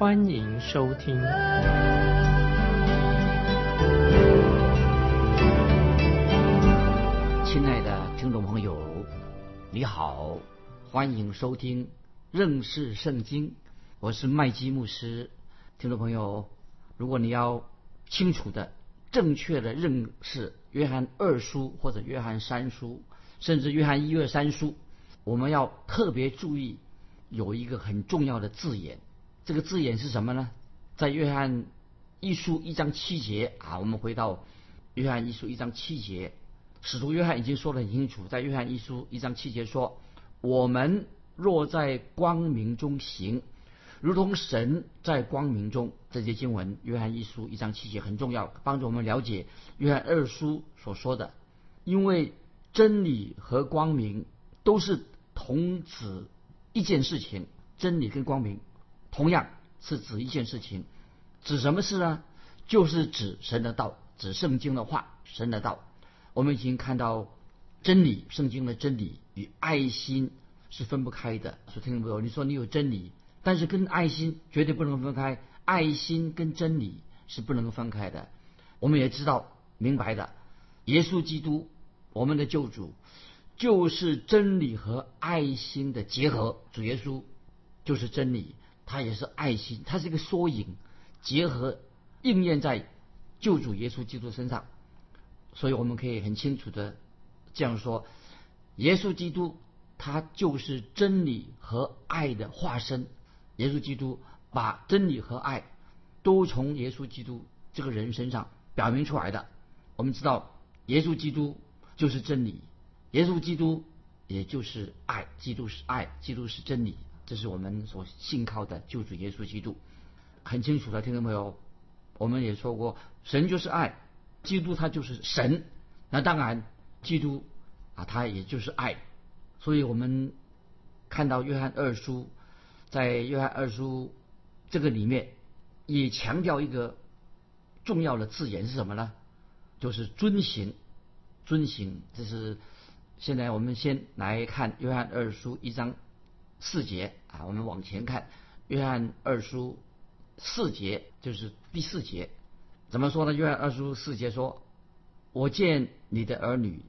欢迎收听。亲爱的听众朋友，你好，欢迎收听认识圣经，我是麦基牧师。听众朋友，如果你要清楚的、正确的认识。约翰二书或者约翰三书，甚至约翰一二三书，我们要特别注意有一个很重要的字眼。这个字眼是什么呢？在约翰一书一章七节啊，我们回到约翰一书一章七节，使徒约翰已经说得很清楚，在约翰一书一章七节说：“我们若在光明中行。”如同神在光明中，这些经文，约翰一书一章七节很重要，帮助我们了解约翰二书所说的。因为真理和光明都是同指一件事情，真理跟光明同样是指一件事情，指什么事呢？就是指神的道，指圣经的话，神的道。我们已经看到真理，圣经的真理与爱心是分不开的。所以听众朋友，你说你有真理？但是跟爱心绝对不能分开，爱心跟真理是不能分开的。我们也知道明白的，耶稣基督，我们的救主，就是真理和爱心的结合。主耶稣就是真理，他也是爱心，他是一个缩影，结合应验在救主耶稣基督身上。所以我们可以很清楚的这样说：耶稣基督他就是真理和爱的化身。耶稣基督把真理和爱都从耶稣基督这个人身上表明出来的。我们知道，耶稣基督就是真理，耶稣基督也就是爱，基督是爱，基督是真理，这是我们所信靠的救主耶稣基督。很清楚的，听众朋友，我们也说过，神就是爱，基督他就是神，那当然，基督啊，他也就是爱。所以我们看到约翰二书。在约翰二书这个里面，也强调一个重要的字眼是什么呢？就是遵行，遵行。这是现在我们先来看约翰二书一章四节啊，我们往前看约翰二书四节，就是第四节，怎么说呢？约翰二书四节说：“我见你的儿女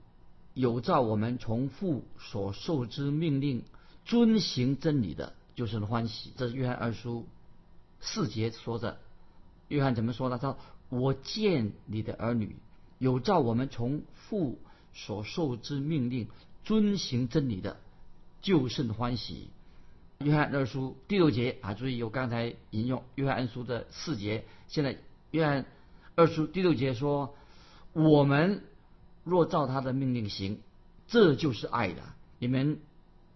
有照我们从父所受之命令遵行真理的。”就是欢喜，这是约翰二书四节说的。约翰怎么说呢？他说：“我见你的儿女有照我们从父所受之命令遵行真理的，就甚欢喜。”约翰二书第六节啊，注意有刚才引用约翰二书的四节，现在约翰二书第六节说：“我们若照他的命令行，这就是爱的。你们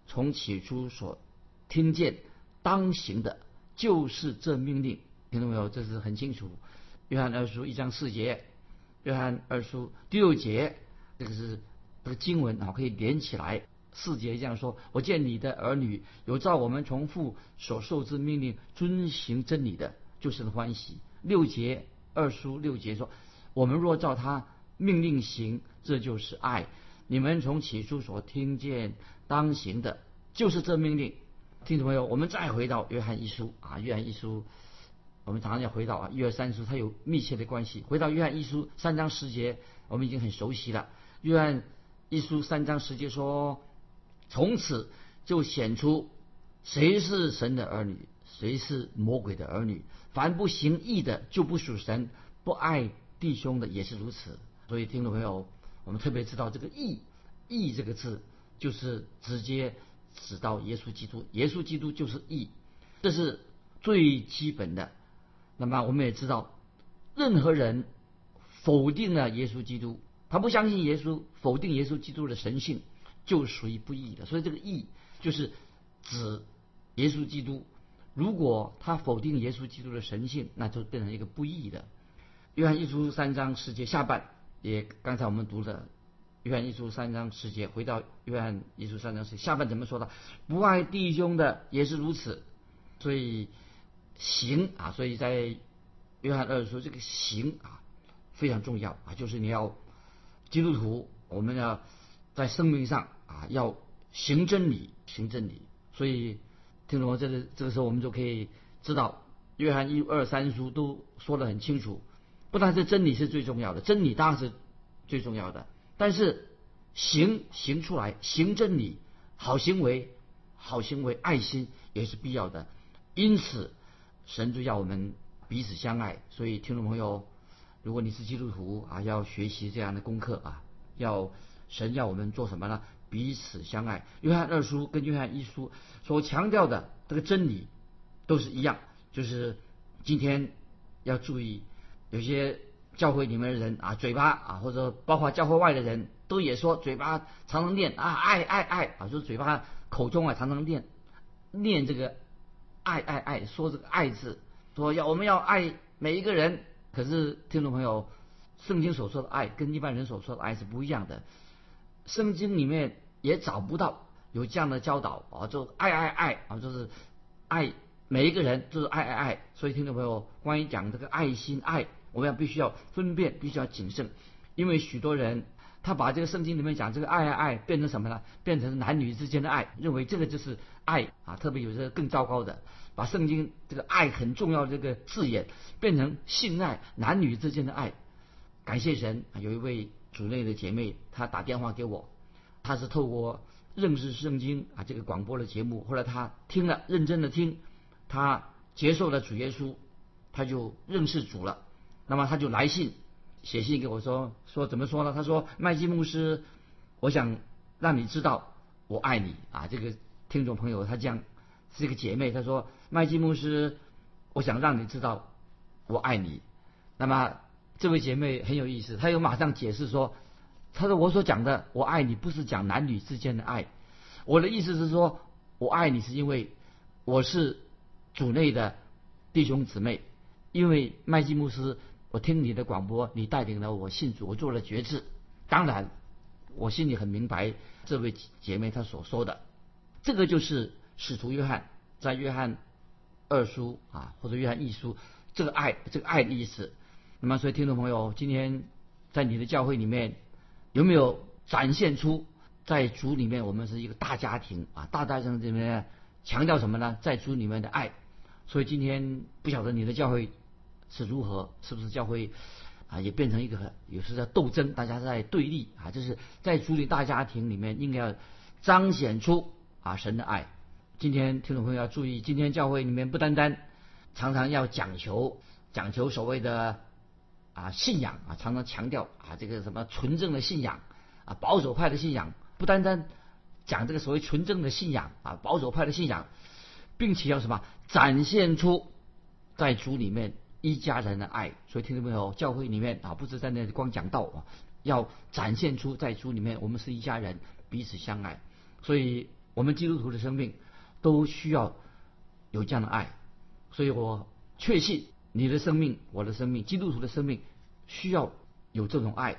从起初所。”听见当行的，就是这命令，听到没有？这是很清楚。约翰二书一章四节，约翰二书第六节，这个是这个经文啊，可以连起来。四节这样说：我见你的儿女有照我们从父所受之命令遵行真理的，就是欢喜。六节二书六节说：我们若照他命令行，这就是爱。你们从起初所听见当行的，就是这命令。听众朋友，我们再回到约翰一书啊，约翰一书，我们常常要回到啊，约翰三书，它有密切的关系。回到约翰一书三章十节，我们已经很熟悉了。约翰一书三章十节说：“从此就显出谁是神的儿女，谁是魔鬼的儿女。凡不行义的，就不属神；不爱弟兄的，也是如此。”所以，听众朋友，我们特别知道这个“义”，“义”这个字就是直接。指到耶稣基督，耶稣基督就是义，这是最基本的。那么我们也知道，任何人否定了耶稣基督，他不相信耶稣，否定耶稣基督的神性，就属于不义的。所以这个义就是指耶稣基督如果他否定耶稣基督的神性，那就变成一个不义的。约翰一书三章十节下半，也刚才我们读的约翰一书三章十节，回到约翰一书三章十下半怎么说的？不爱弟兄的也是如此。所以行啊，所以在约翰二书这个行啊非常重要啊，就是你要基督徒，我们要在生命上啊要行真理，行真理。所以听懂吗？这个这个时候我们就可以知道，约翰一二三书都说得很清楚。不但是真理是最重要的，真理当然是最重要的，但是行行出来，行真理，好行为，好行为，爱心也是必要的。因此，神就要我们彼此相爱。所以，听众朋友，如果你是基督徒啊，要学习这样的功课啊，要神要我们做什么呢？彼此相爱。约翰二书跟约翰一书所强调的这个真理都是一样，就是今天要注意。有些教会里面的人啊，嘴巴啊，或者包括教会外的人都也说，嘴巴常常念啊，爱爱爱啊，就是嘴巴口中啊常常念念这个爱爱爱，说这个爱字，说要我们要爱每一个人。可是听众朋友，圣经所说的爱跟一般人所说的爱是不一样的，圣经里面也找不到有这样的教导啊，就爱爱爱啊，就是爱。每一个人就是爱爱爱，所以听众朋友，关于讲这个爱心爱，我们要必须要分辨，必须要谨慎，因为许多人他把这个圣经里面讲这个爱爱爱变成什么呢？变成男女之间的爱，认为这个就是爱啊。特别有些更糟糕的，把圣经这个爱很重要的这个字眼变成性爱，男女之间的爱。感谢神，有一位主内的姐妹，她打电话给我，她是透过认识圣经啊这个广播的节目，后来她听了，认真的听。她接受了主耶稣，她就认识主了。那么她就来信，写信给我说说怎么说呢？她说麦基牧师，我想让你知道我爱你啊！这个听众朋友她这样是一个姐妹，她说麦基牧师，我想让你知道我爱你。那么这位姐妹很有意思，她又马上解释说，她说我所讲的我爱你不是讲男女之间的爱，我的意思是说我爱你是因为我是。主内的弟兄姊妹，因为麦基牧师，我听你的广播，你带领了我信主，我做了决志。当然，我心里很明白这位姐妹她所说的，这个就是使徒约翰在约翰二书啊，或者约翰一书，这个爱，这个爱的意思。那么，所以听众朋友，今天在你的教会里面，有没有展现出在主里面我们是一个大家庭啊？大家庭里面强调什么呢？在主里面的爱。所以今天不晓得你的教会是如何，是不是教会啊也变成一个有时在斗争，大家在对立啊，就是在主里大家庭里面应该要彰显出啊神的爱。今天听众朋友要注意，今天教会里面不单单常常要讲求讲求所谓的啊信仰啊，常常强调啊这个什么纯正的信仰啊保守派的信仰，不单单讲这个所谓纯正的信仰啊保守派的信仰。并且要什么展现出在主里面一家人的爱，所以听众朋友，教会里面啊，不是在那里光讲道啊，要展现出在主里面我们是一家人，彼此相爱。所以，我们基督徒的生命都需要有这样的爱。所以我确信你的生命，我的生命，基督徒的生命需要有这种爱。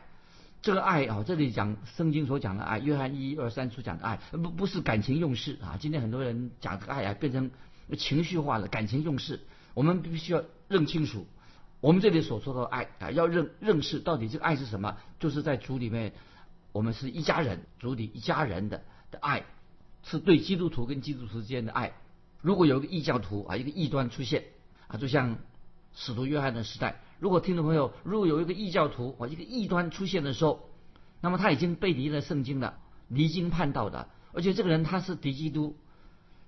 这个爱啊，这里讲圣经所讲的爱，约翰一二三处讲的爱，不不是感情用事啊。今天很多人讲这个爱啊，变成情绪化了，感情用事。我们必须要认清楚，我们这里所说的爱啊，要认认识到底这个爱是什么，就是在主里面，我们是一家人，主里一家人的的爱，是对基督徒跟基督徒之间的爱。如果有一个异教徒啊，一个异端出现啊，就像使徒约翰的时代。如果听众朋友，如果有一个异教徒或一个异端出现的时候，那么他已经背离了圣经了，离经叛道的，而且这个人他是敌基督，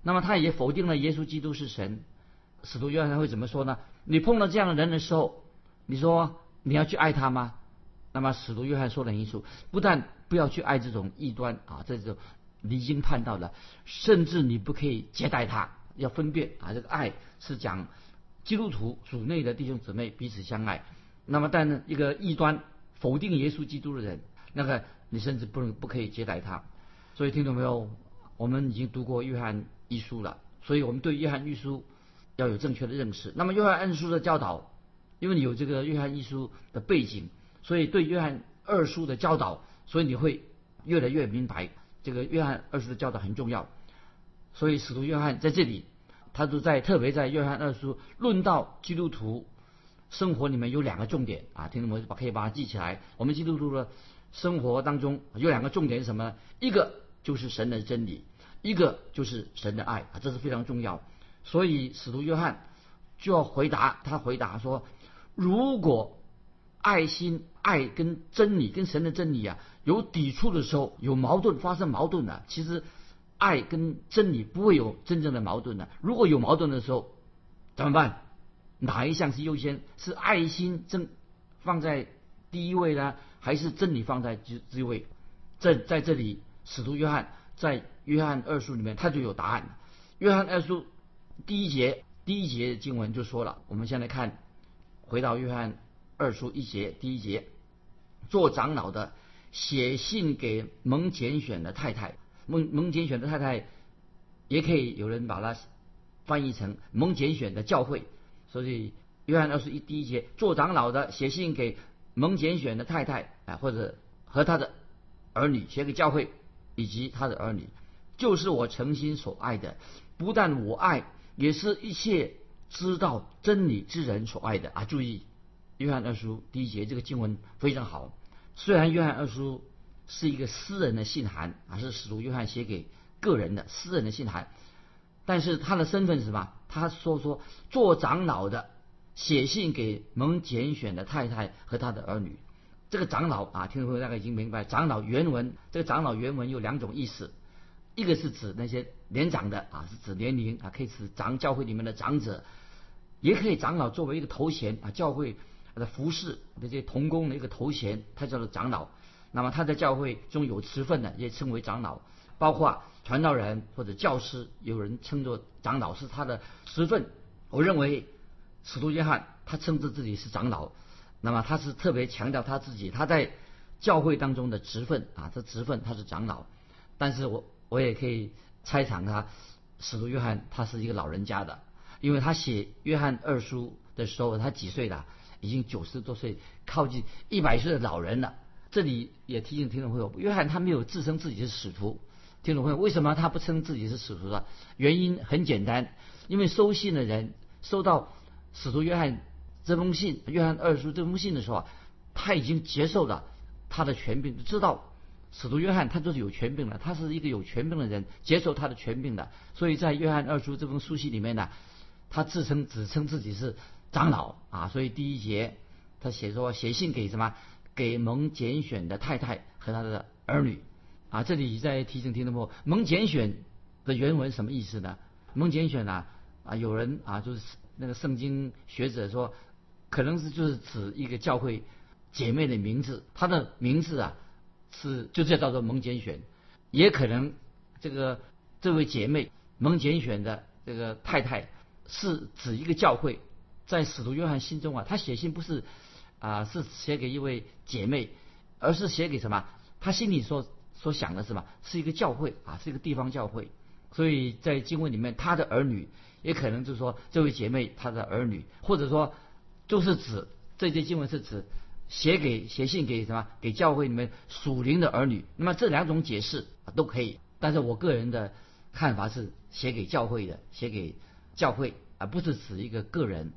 那么他也否定了耶稣基督是神。使徒约翰会怎么说呢？你碰到这样的人的时候，你说你要去爱他吗？那么使徒约翰说的很清楚，不但不要去爱这种异端啊，这种离经叛道的，甚至你不可以接待他，要分辨啊，这个爱是讲。基督徒主内的弟兄姊妹彼此相爱，那么但一个异端否定耶稣基督的人，那个你甚至不能不可以接待他。所以听懂没有，我们已经读过约翰一书了，所以我们对约翰一书要有正确的认识。那么约翰二书的教导，因为你有这个约翰一书的背景，所以对约翰二书的教导，所以你会越来越明白这个约翰二书的教导很重要。所以使徒约翰在这里，他都在特别在约翰二书论到基督徒生活里面有两个重点啊，听众们可以把它记起来。我们基督徒的生活当中有两个重点是什么呢？一个就是神的真理，一个就是神的爱啊，这是非常重要。所以使徒约翰就要回答，他回答说：如果爱心、爱跟真理、跟神的真理啊有抵触的时候，有矛盾发生矛盾的，其实。爱跟真理不会有真正的矛盾的。如果有矛盾的时候，怎么办？哪一项是优先？是爱心正放在第一位呢，还是真理放在第第一位？这在这里，使徒约翰在约翰二书里面他就有答案。约翰二书第一节第一节经文就说了，我们先来看，回到约翰二书一节第一节，做长老的写信给蒙拣选的太太。蒙蒙拣选的太太，也可以有人把它翻译成蒙拣选的教会。所以约翰二书一第一节，做长老的写信给蒙拣选的太太啊，或者和他的儿女，写给教会以及他的儿女，就是我诚心所爱的。不但我爱，也是一切知道真理之人所爱的啊！注意，约翰二书第一节这个经文非常好。虽然约翰二书。是一个私人的信函啊，是使徒约翰写给个人的私人的信函。但是他的身份是什么？他说说做长老的写信给蒙拣选的太太和他的儿女。这个长老啊，听众朋友大概已经明白，长老原文这个长老原文有两种意思，一个是指那些年长的啊，是指年龄啊，可以指长教会里面的长者，也可以长老作为一个头衔啊，教会的服饰那些童工的一个头衔，他叫做长老。那么他在教会中有持份的，也称为长老，包括传道人或者教师，有人称作长老是他的持份。我认为使徒约翰他称之自己是长老，那么他是特别强调他自己他在教会当中的职分啊，这职分他是长老。但是我我也可以猜想他使徒约翰他是一个老人家的，因为他写约翰二书的时候他几岁了？已经九十多岁，靠近一百岁的老人了。这里也提醒听众朋友，约翰他没有自称自己是使徒。听众朋友，为什么他不称自己是使徒呢？原因很简单，因为收信的人收到使徒约翰这封信，约翰二书这封信的时候，他已经接受了他的权柄，知道使徒约翰他就是有权柄的，他是一个有权柄的人，接受他的权柄的。所以在约翰二书这封书信里面呢，他自称只称自己是长老啊。所以第一节他写说写信给什么？给蒙拣选的太太和他的儿女，啊，这里在提醒听众朋友，蒙拣选的原文什么意思呢？蒙拣选啊，啊，有人啊，就是那个圣经学者说，可能是就是指一个教会姐妹的名字，她的名字啊是就叫叫做蒙拣选，也可能这个这位姐妹蒙拣选的这个太太是指一个教会，在使徒约翰心中啊，他写信不是。啊，是写给一位姐妹，而是写给什么？他心里所所想的是什么？是一个教会啊，是一个地方教会。所以在经文里面，他的儿女也可能就是说这位姐妹她的儿女，或者说就是指这些经文是指写给写信给什么？给教会里面属灵的儿女。那么这两种解释啊都可以，但是我个人的看法是写给教会的，写给教会，而不是指一个个人。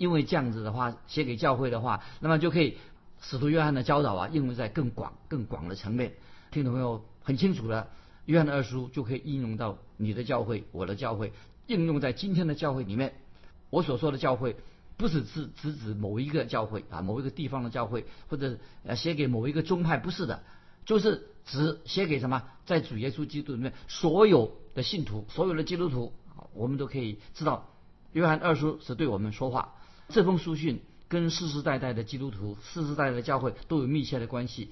因为这样子的话，写给教会的话，那么就可以使徒约翰的教导啊，应用在更广、更广的层面。听众朋友很清楚了，约翰的二书就可以应用到你的教会、我的教会，应用在今天的教会里面。我所说的教会，不是指只指某一个教会啊，某一个地方的教会，或者呃写给某一个宗派，不是的，就是指写给什么，在主耶稣基督里面所有的信徒、所有的基督徒，我们都可以知道，约翰二书是对我们说话。这封书信跟世世代代的基督徒、世世代代的教会都有密切的关系。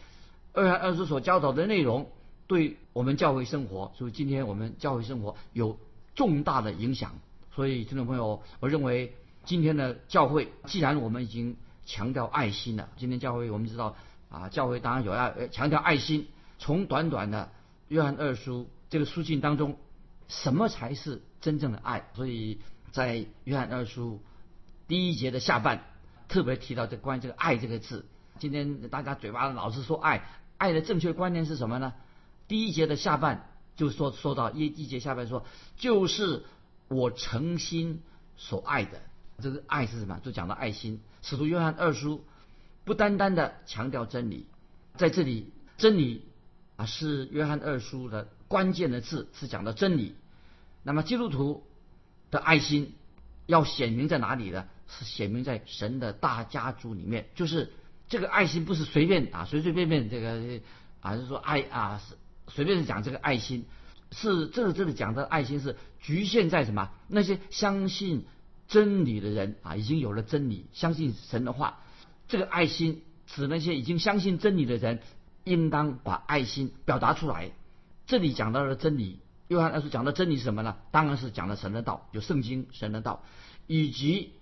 二二书所教导的内容，对我们教会生活，所以今天我们教会生活有重大的影响。所以听众朋友，我认为今天的教会，既然我们已经强调爱心了，今天教会我们知道啊，教会当然有要强调爱心。从短短的约翰二书这个书信当中，什么才是真正的爱？所以在约翰二书第一节的下半，特别提到这关于这个“爱”这个字。今天大家嘴巴老是说爱，爱的正确观念是什么呢？第一节的下半就说说到一一节下半说，就是我诚心所爱的。这个爱是什么？就讲到爱心。使徒约翰二书不单单的强调真理，在这里真理啊是约翰二书的关键的字，是讲到真理。那么基督徒的爱心要显明在哪里呢？是显明在神的大家族里面，就是这个爱心不是随便啊随随便便这个啊是说爱啊是随便讲这个爱心，是这个这里讲的爱心是局限在什么？那些相信真理的人啊已经有了真理，相信神的话，这个爱心指那些已经相信真理的人，应当把爱心表达出来。这里讲到了真理。约翰二书讲的真理是什么呢？当然是讲了神的道，有圣经神的道，以及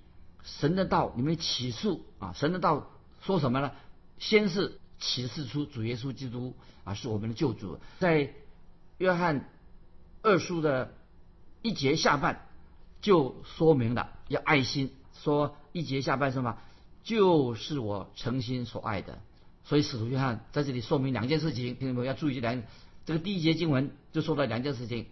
神的道里面启示啊，神的道说什么呢？先是启示出主耶稣基督啊是我们的救主，在约翰二书的一节下半就说明了要爱心，说一节下半什么？就是我诚心所爱的。所以使徒约翰在这里说明两件事情，听众朋友要注意这两。这个第一节经文就说了两件事情，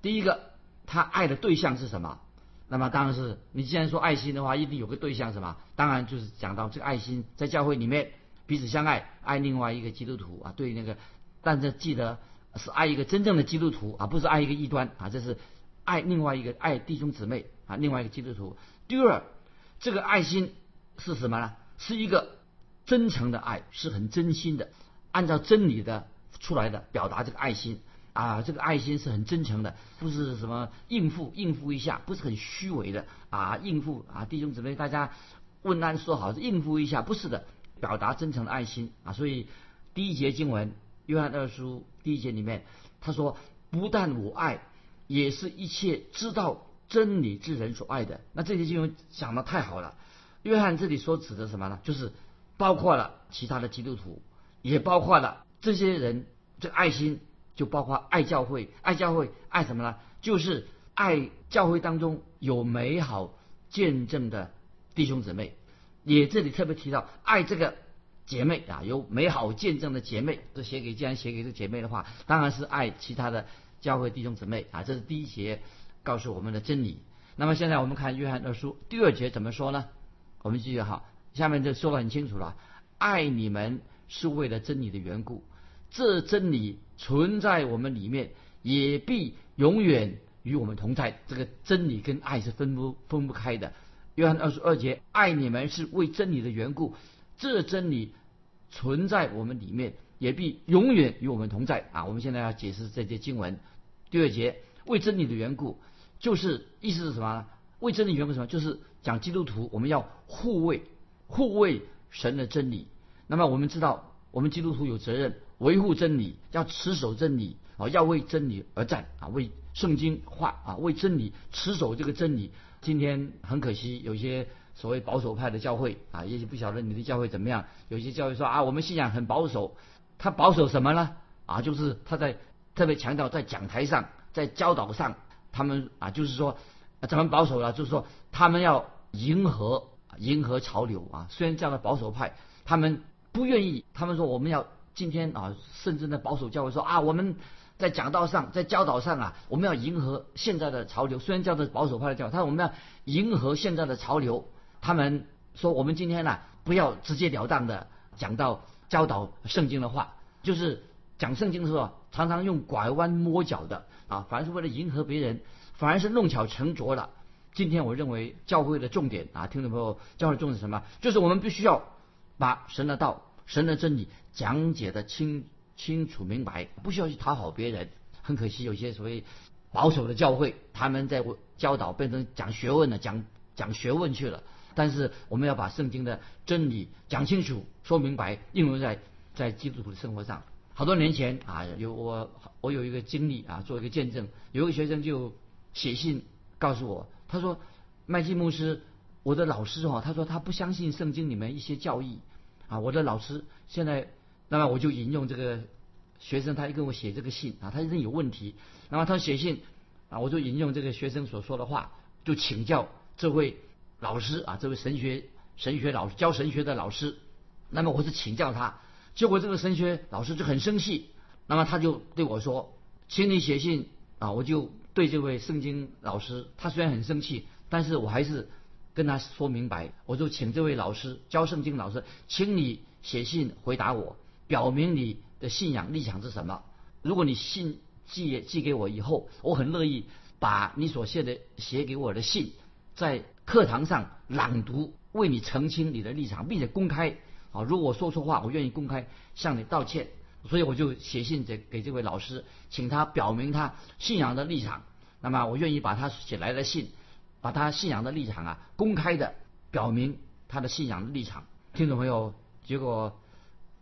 第一个，他爱的对象是什么？那么当然是你既然说爱心的话，一定有个对象什么？当然就是讲到这个爱心在教会里面彼此相爱，爱另外一个基督徒啊，对那个，但是记得是爱一个真正的基督徒啊，不是爱一个异端啊，这是爱另外一个爱弟兄姊妹啊，另外一个基督徒。第二，这个爱心是什么呢？是一个真诚的爱，是很真心的，按照真理的。出来的表达这个爱心啊，这个爱心是很真诚的，不是什么应付应付一下，不是很虚伪的啊应付啊弟兄姊妹大家问安说好应付一下，不是的，表达真诚的爱心啊。所以第一节经文约翰二书第一节里面他说，不但我爱，也是一切知道真理之人所爱的。那这些经文讲的太好了。约翰这里所指的什么呢？就是包括了其他的基督徒，也包括了这些人。这爱心就包括爱教会，爱教会爱什么呢？就是爱教会当中有美好见证的弟兄姊妹。也这里特别提到爱这个姐妹啊，有美好见证的姐妹。这写给既然写给这姐妹的话，当然是爱其他的教会弟兄姊妹啊。这是第一节告诉我们的真理。那么现在我们看约翰二书第二节怎么说呢？我们继续哈，下面就说的很清楚了。爱你们是为了真理的缘故。这真理存在我们里面，也必永远与我们同在。这个真理跟爱是分不分不开的。约翰二十二节，爱你们是为真理的缘故。这真理存在我们里面，也必永远与我们同在。啊，我们现在要解释这些经文。第二节，为真理的缘故，就是意思是什么呢？为真理缘故什么？就是讲基督徒，我们要护卫护卫神的真理。那么我们知道，我们基督徒有责任。维护真理，要持守真理啊，要为真理而战啊，为圣经话啊，为真理持守这个真理。今天很可惜，有些所谓保守派的教会啊，也许不晓得你的教会怎么样。有些教会说啊，我们信仰很保守，他保守什么呢？啊，就是他在特别强调在讲台上，在教导上，他们啊，就是说怎么保守了？就是说他们要迎合迎合潮流啊。虽然这样的保守派，他们不愿意，他们说我们要。今天啊，甚至呢保守教会说啊，我们在讲道上，在教导上啊，我们要迎合现在的潮流。虽然叫做保守派的教，他说我们要迎合现在的潮流。他们说我们今天呢，不要直截了当的讲到教导圣经的话，就是讲圣经的时候，常常用拐弯抹角的啊，反而是为了迎合别人，反而是弄巧成拙了。今天我认为教会的重点啊，听众朋友，教会重点什么？就是我们必须要把神的道。神的真理讲解的清清楚明白，不需要去讨好别人。很可惜，有些所谓保守的教会，他们在教导变成讲学问了，讲讲学问去了。但是我们要把圣经的真理讲清楚、说明白，应用在在基督徒的生活上。好多年前啊，有我我有一个经历啊，做一个见证。有一个学生就写信告诉我，他说麦基牧师，我的老师哦，他说他不相信圣经里面一些教义。啊，我的老师现在，那么我就引用这个学生，他跟我写这个信啊，他一定有问题，那么他写信啊，我就引用这个学生所说的话，就请教这位老师啊，这位神学神学老师教神学的老师。那么我是请教他，结果这个神学老师就很生气，那么他就对我说：“请你写信啊！”我就对这位圣经老师，他虽然很生气，但是我还是跟他说明白，我就请这位老师教圣经老师，请你写信回答我，表明你的信仰立场是什么。如果你信寄寄给我以后，我很乐意把你所写的写给我的信在课堂上朗读，为你澄清你的立场，并且公开。啊，如果我说错话，我愿意公开向你道歉。所以我就写信给给这位老师，请他表明他信仰的立场。那么我愿意把他写来的信，把他信仰的立场啊公开的表明他的信仰的立场。听众朋友，结果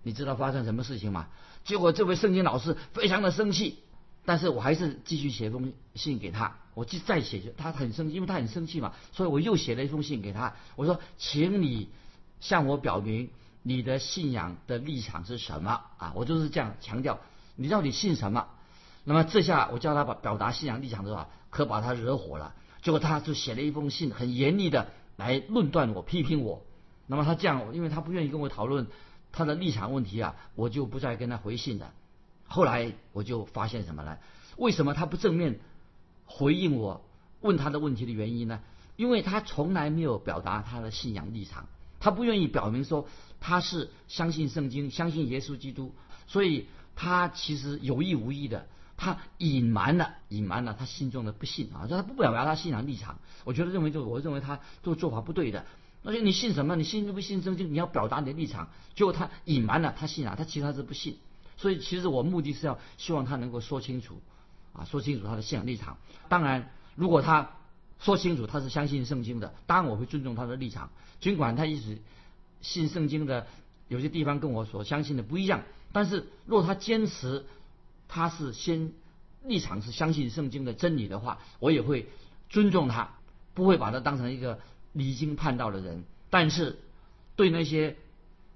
你知道发生什么事情吗？结果这位圣经老师非常的生气，但是我还是继续写封信给他。我继再写，他很生气，因为他很生气嘛，所以我又写了一封信给他。我说，请你向我表明。你的信仰的立场是什么啊？我就是这样强调，你到底信什么？那么这下我叫他把表达信仰立场的话，可把他惹火了。结果他就写了一封信，很严厉的来论断我、批评我。那么他这样，因为他不愿意跟我讨论他的立场问题啊，我就不再跟他回信了。后来我就发现什么呢？为什么他不正面回应我问他的问题的原因呢？因为他从来没有表达他的信仰立场，他不愿意表明说。他是相信圣经，相信耶稣基督，所以他其实有意无意的，他隐瞒了，隐瞒了他心中的不信啊，他不表达他信仰立场。我觉得认为就我认为他这个做法不对的。而且你信什么？你信不信圣经？你要表达你的立场。结果他隐瞒了他信仰，他其实他是不信。所以其实我目的是要希望他能够说清楚啊，说清楚他的信仰立场。当然，如果他说清楚他是相信圣经的，当然我会尊重他的立场，尽管他一直。信圣经的有些地方跟我所相信的不一样，但是若他坚持他是先立场是相信圣经的真理的话，我也会尊重他，不会把他当成一个离经叛道的人。但是对那些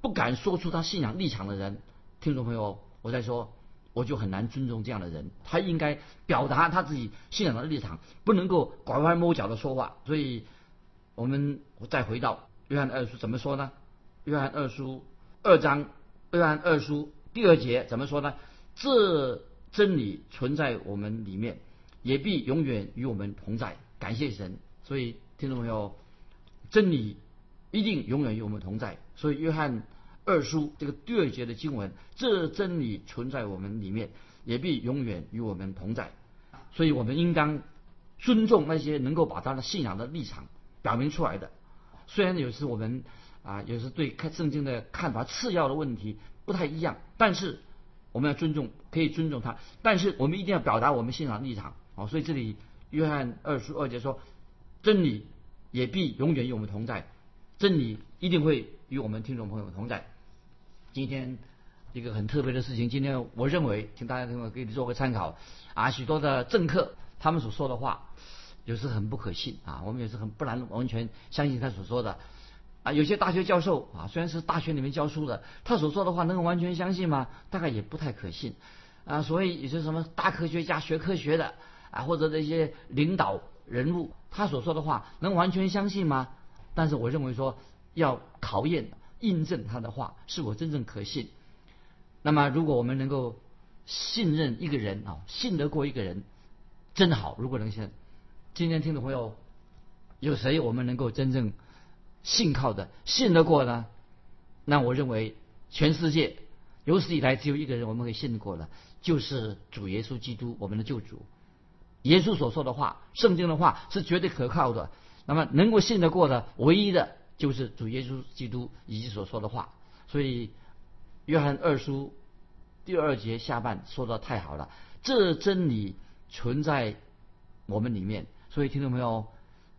不敢说出他信仰立场的人，听众朋友，我在说，我就很难尊重这样的人。他应该表达他自己信仰的立场，不能够拐弯抹角的说话。所以，我们再回到约翰二书怎么说呢？约翰二书二章，约翰二书第二节怎么说呢？这真理存在我们里面，也必永远与我们同在。感谢神。所以听众朋友，真理一定永远与我们同在。所以约翰二书这个第二节的经文，这真理存在我们里面，也必永远与我们同在。所以我们应当尊重那些能够把他的信仰的立场表明出来的。虽然有时我们。啊，有时对看圣经的看法次要的问题不太一样，但是我们要尊重，可以尊重他，但是我们一定要表达我们信仰立场。哦，所以这里约翰二书二节说，真理也必永远与我们同在，真理一定会与我们听众朋友同在。今天一个很特别的事情，今天我认为，请大家听我给你做个参考啊，许多的政客他们所说的话有时很不可信啊，我们也是很不难完全相信他所说的。啊，有些大学教授啊，虽然是大学里面教书的，他所说的话能够完全相信吗？大概也不太可信。啊，所以有些什么大科学家学科学的啊，或者这些领导人物，他所说的话能完全相信吗？但是我认为说要考验、印证他的话是否真正可信。那么，如果我们能够信任一个人啊，信得过一个人，真好。如果能信，今天听众朋友有谁我们能够真正？信靠的信得过呢？那我认为全世界有史以来只有一个人我们可以信得过的，就是主耶稣基督，我们的救主。耶稣所说的话，圣经的话是绝对可靠的。那么能够信得过的，唯一的就是主耶稣基督以及所说的话。所以约翰二书第二节下半说的太好了，这真理存在我们里面。所以听众朋友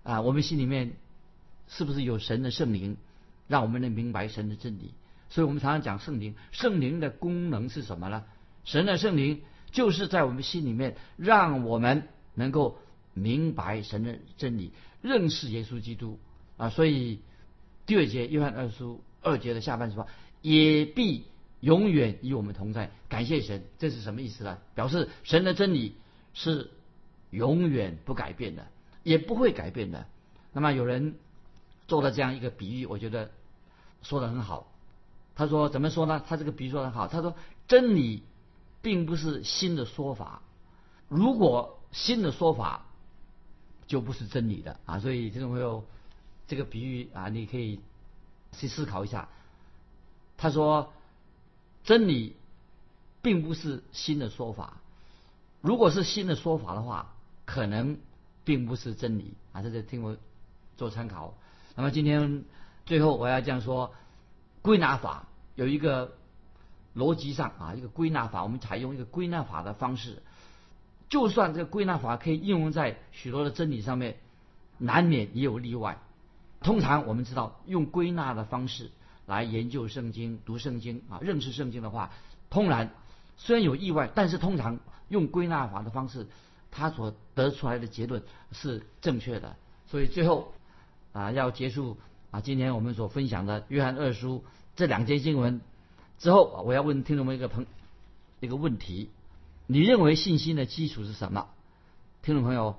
啊，我们心里面。是不是有神的圣灵，让我们能明白神的真理？所以我们常常讲圣灵，圣灵的功能是什么呢？神的圣灵就是在我们心里面，让我们能够明白神的真理，认识耶稣基督啊。所以第二节约翰二书二节的下半说，也必永远与我们同在。感谢神，这是什么意思呢？表示神的真理是永远不改变的。也不会改变的。那么有人做了这样一个比喻，我觉得说的很好。他说怎么说呢？他这个比喻说的很好。他说真理并不是新的说法，如果新的说法就不是真理的啊。所以听众朋友，这个比喻啊，你可以去思考一下。他说真理并不是新的说法，如果是新的说法的话，可能并不是真理啊。这是听我做参考。那么今天最后我要这样说：归纳法有一个逻辑上啊，一个归纳法，我们采用一个归纳法的方式。就算这个归纳法可以应用在许多的真理上面，难免也有例外。通常我们知道，用归纳的方式来研究圣经、读圣经啊、认识圣经的话，通然虽然有意外，但是通常用归纳法的方式，它所得出来的结论是正确的。所以最后啊，要结束啊，今天我们所分享的约翰二书这两节经文之后，我要问听众们一个朋一个问题。你认为信心的基础是什么？听众朋友，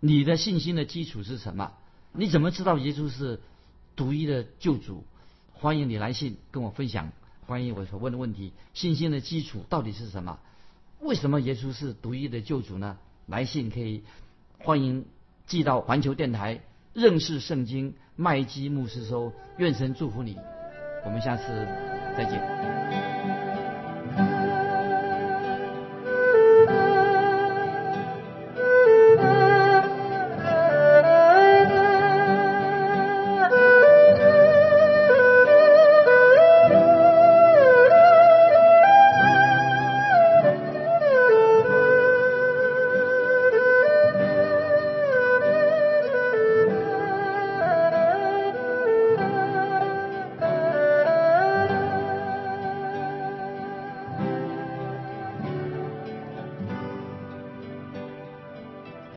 你的信心的基础是什么？你怎么知道耶稣是独一的救主？欢迎你来信跟我分享欢迎我所问的问题。信心的基础到底是什么？为什么耶稣是独一的救主呢？来信可以欢迎寄到环球电台认识圣经麦基牧师说。愿神祝福你，我们下次再见。